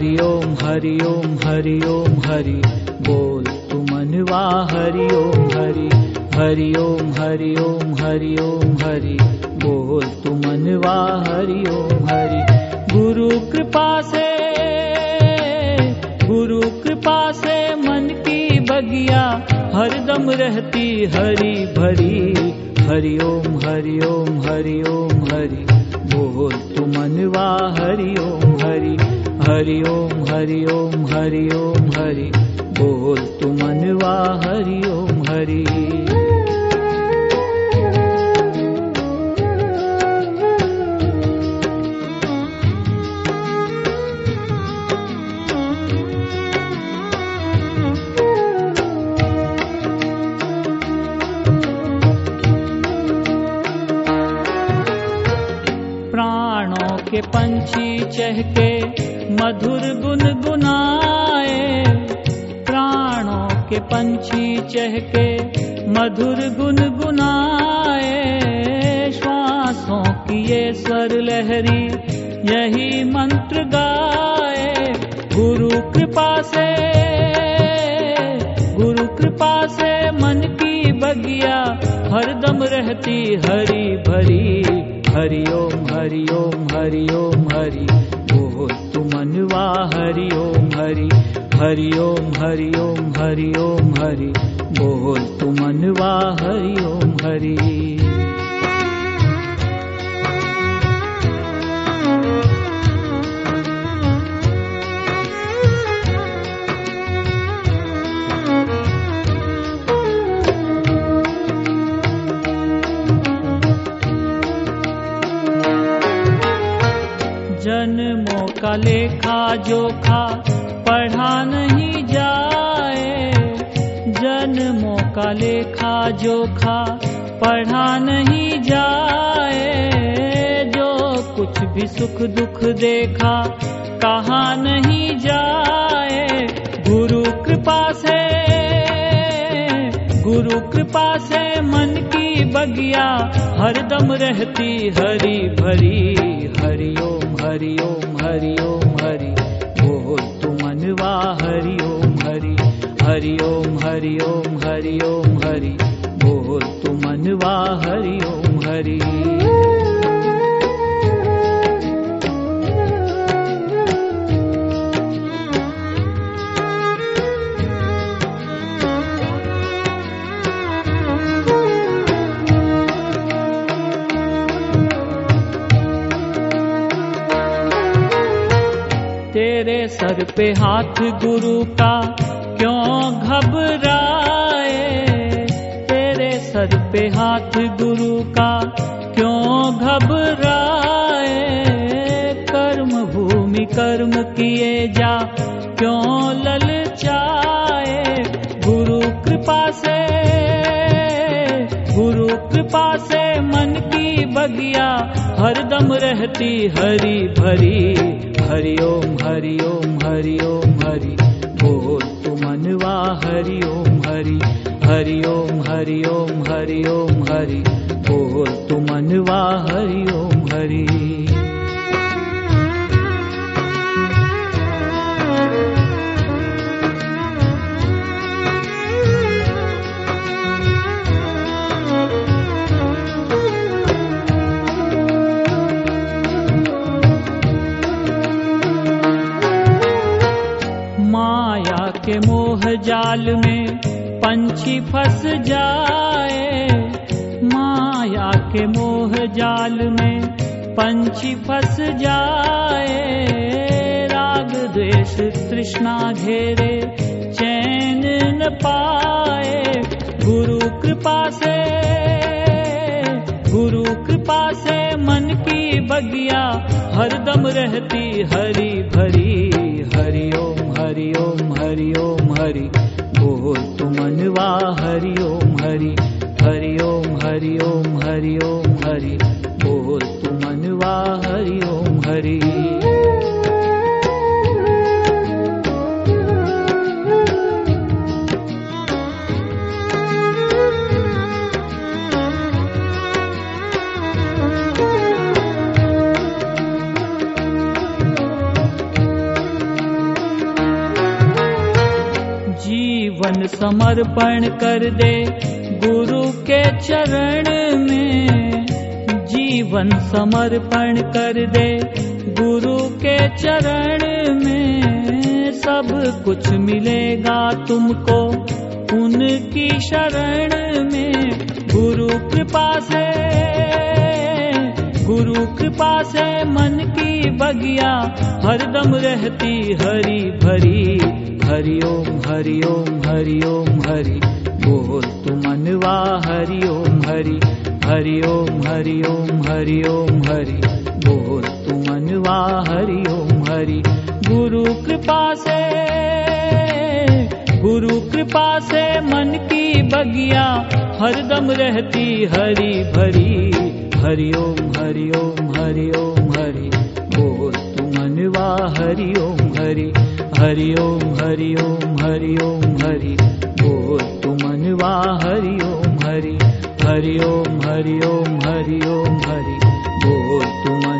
हरि ओम हरि ओम हरि ओम हरि बोल तू मनवा हरि ओम हरि हरि ओम हरि ओम हरि ओम हरि बोल तू मनवा हरि ओम हरि गुरु कृपा से गुरु कृपा से मन की बगिया हरदम रहती हरी भरी हरि ओम हरि ओम हरि ओम हरि बोल तू मनवा हरि ओम हरि हरि ओम हरि ओम हरि ओम हरि। बोल तू मनवा हरि ओम हरि पंछी चहके मधुर गुन गुनाए प्राणों के पंछी चहके मधुर गुन गुनाए श्वासों की ये स्वर लहरी यही मंत्र गाए। गुरु कृपा से, गुरु कृपा से मन की बगिया हरदम रहती हरी भरी। हरि ओम हरि ओम हरि ओम हरि। बोल तू मनवा हरि ओम हरि। हरि ओम हरि ओम हरि ओम हरि। बोल तू हरि ओम हरि का लेखा जोखा पढ़ा नहीं जाए। जन्मों का लेखा जोखा पढ़ा नहीं जाए। जो कुछ भी सुख दुख देखा, कहा नहीं जाए। गुरु कृपा से, गुरु कृपा से मन की बगिया। हरदम रहती हरी भरी हरि ओम हरि ओम हरि। बोल तू मनवा हरि ओम हरि। हरि ओम हरि ओम हरि ओम हरि। बोल तू मनवा हरि ओम हरि तेरे सर पे हाथ गुरु का क्यों घबराए? तेरे सर पे हाथ गुरु का क्यों घबराए? कर्म भूमि कर्म किए जा क्यों ललचाए गुरु कृपा से, गुरु कृपा से मन की बगिया हरदम रहती हरी भरी। हरि ओम हरि ओम हरि ओम हरि। बोल तू हरि ओम हरि। हरि ओम हरि ओम हरि ओम हरि। बोल तू हरि ओम हरि के मोह जाल में पंछी फंस जाए। माया के मोह जाल में पंछी फंस जाए। राग द्वेष तृष्णा घेरे चैन न पाए। गुरु कृपा से, गुरु कृपा से मन की बगिया हरदम रहती हरी भरी। हरि ओम हरि ओम हरि ओम, हरि। बोल तुम मनवा हरि ओम, हरि। हरि ओम हरि ओम हरि ओम, हरि। बोल तुम मनवा हरि ओम, हरि। समर्पण कर दे गुरु के चरण में। जीवन समर्पण कर दे गुरु के चरण में। सब कुछ मिलेगा तुमको उनकी शरण में। गुरु कृपा से, गुरु कृपा से मन की बगिया। हरदम रहती हरी भरी। हरिओम हरि ओम हरि। ओम हरि बोल तू मनवा, हरिओम, हरि। हरिओम हरि ओम हरि। ओम हरि बोल तू मनवा हरि ओम हरि। गुरु कृपा से, गुरु कृपा से मन की बगिया हरदम रहती हरी भरी। हरिओम हरिओम हरिओम हरि ओम हरि। बोल तू मनवा, हरिओम, हरि। हरि ओं हरि ओं हरि ओं हरि। भो तु मनवा हरि ओं हरि। हरि ओं हरि ओं हरि ओं हरि। भो तु मन